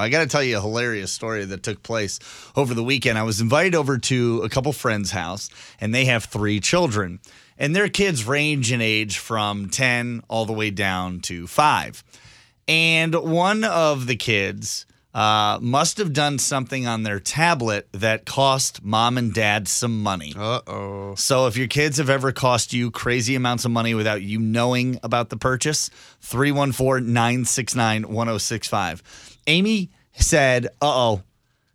I got to tell you a hilarious story that took place over the weekend. I was invited over to a couple friends' house, and they have three children. And their kids range in age from 10 all the way down to five. And one of the kids uh, must have done something on their tablet that cost mom and dad some money. Uh oh. So if your kids have ever cost you crazy amounts of money without you knowing about the purchase, 314-969-1065. Amy said, "Uh-oh."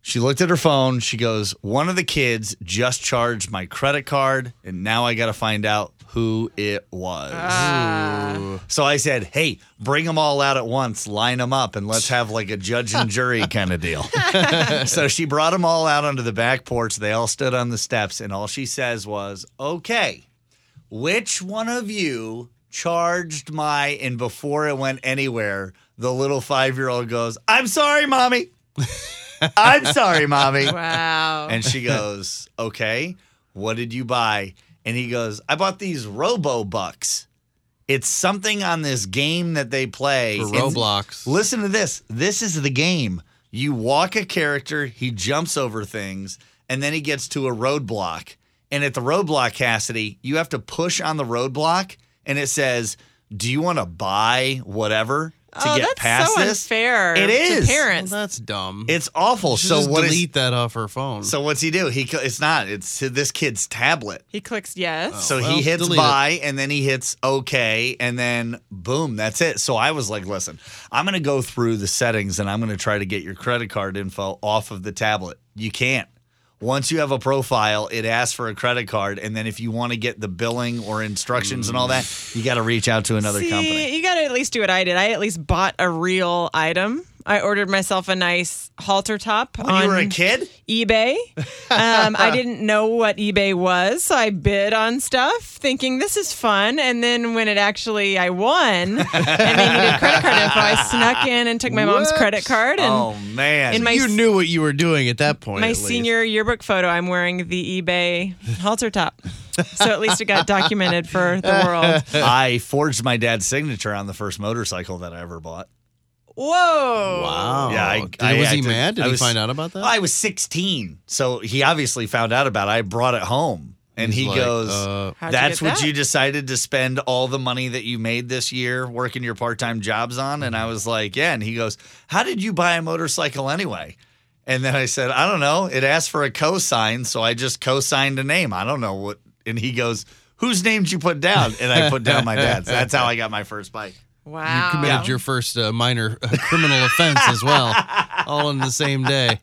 She looked at her phone. She goes, "One of the kids just charged my credit card and now I got to find out who it was." Ah. So I said, "Hey, bring them all out at once, line them up, and let's have like a judge and jury kind of deal." so she brought them all out onto the back porch. They all stood on the steps, and all she says was, "Okay, which one of you charged my?" And before it went anywhere, the little five-year-old goes, "I'm sorry, mommy. I'm sorry, mommy." Wow. And she goes, Okay, what did you buy? And he goes, I bought these Robo Bucks. It's something on this game that they play. For And Roblox. Listen to this. This is the game. You walk a character, he jumps over things, and then he gets to a roadblock. And at the roadblock, Cassidy, you have to push on the roadblock, and it says, Do you want to buy whatever to oh, get that's past so this? unfair. It to is. Well, parents. that's dumb. It's awful. She So just what is- delete that off her phone. so what's he do? He it's not. It's this kid's tablet. he clicks yes. So oh, well, he hits delete it. buy and then he hits okay and then boom, that's it. So I was like, listen, I'm going to go through the settings and I'm going to try to get your credit card info off of the tablet. You can't. Once you have a profile, it asks for a credit card and then if you want to get the billing or instructions and all that, mm. you got to reach out to another See, company. you got to at least do what I did. I at least bought a real item. I ordered myself a nice halter top When on you were a kid? eBay. Um, I didn't know what eBay was, so I bid on stuff, thinking this is fun. And then when it actually I won, and they needed credit card info, I snuck in and took my mom's What? credit card. And Oh man. in my you knew what you were doing at that point. my at least. senior yearbook photo, I'm wearing the eBay halter top. So at least it got documented for the world. I forged my dad's signature on the first motorcycle that I ever bought. Whoa! Wow. Yeah, I- Did- I was he acted- mad? Did I he was- find out about that? I was 16, so he obviously found out about it. I brought it home, and He's he like, goes, uh, How'd you "That's get what that? you decided to spend all the money that you made this year working your part-time jobs on." And I was like, "Yeah." And he goes, "How did you buy a motorcycle anyway?" And then I said, "I don't know. It asked for a cosign, so I just co-signed a name. I don't know what." And he goes, "Whose name did you put down?" And I put down my dad's. That's how I got my first bike. Wow! You committed your first uh, minor uh, criminal offense as well, all in the same day.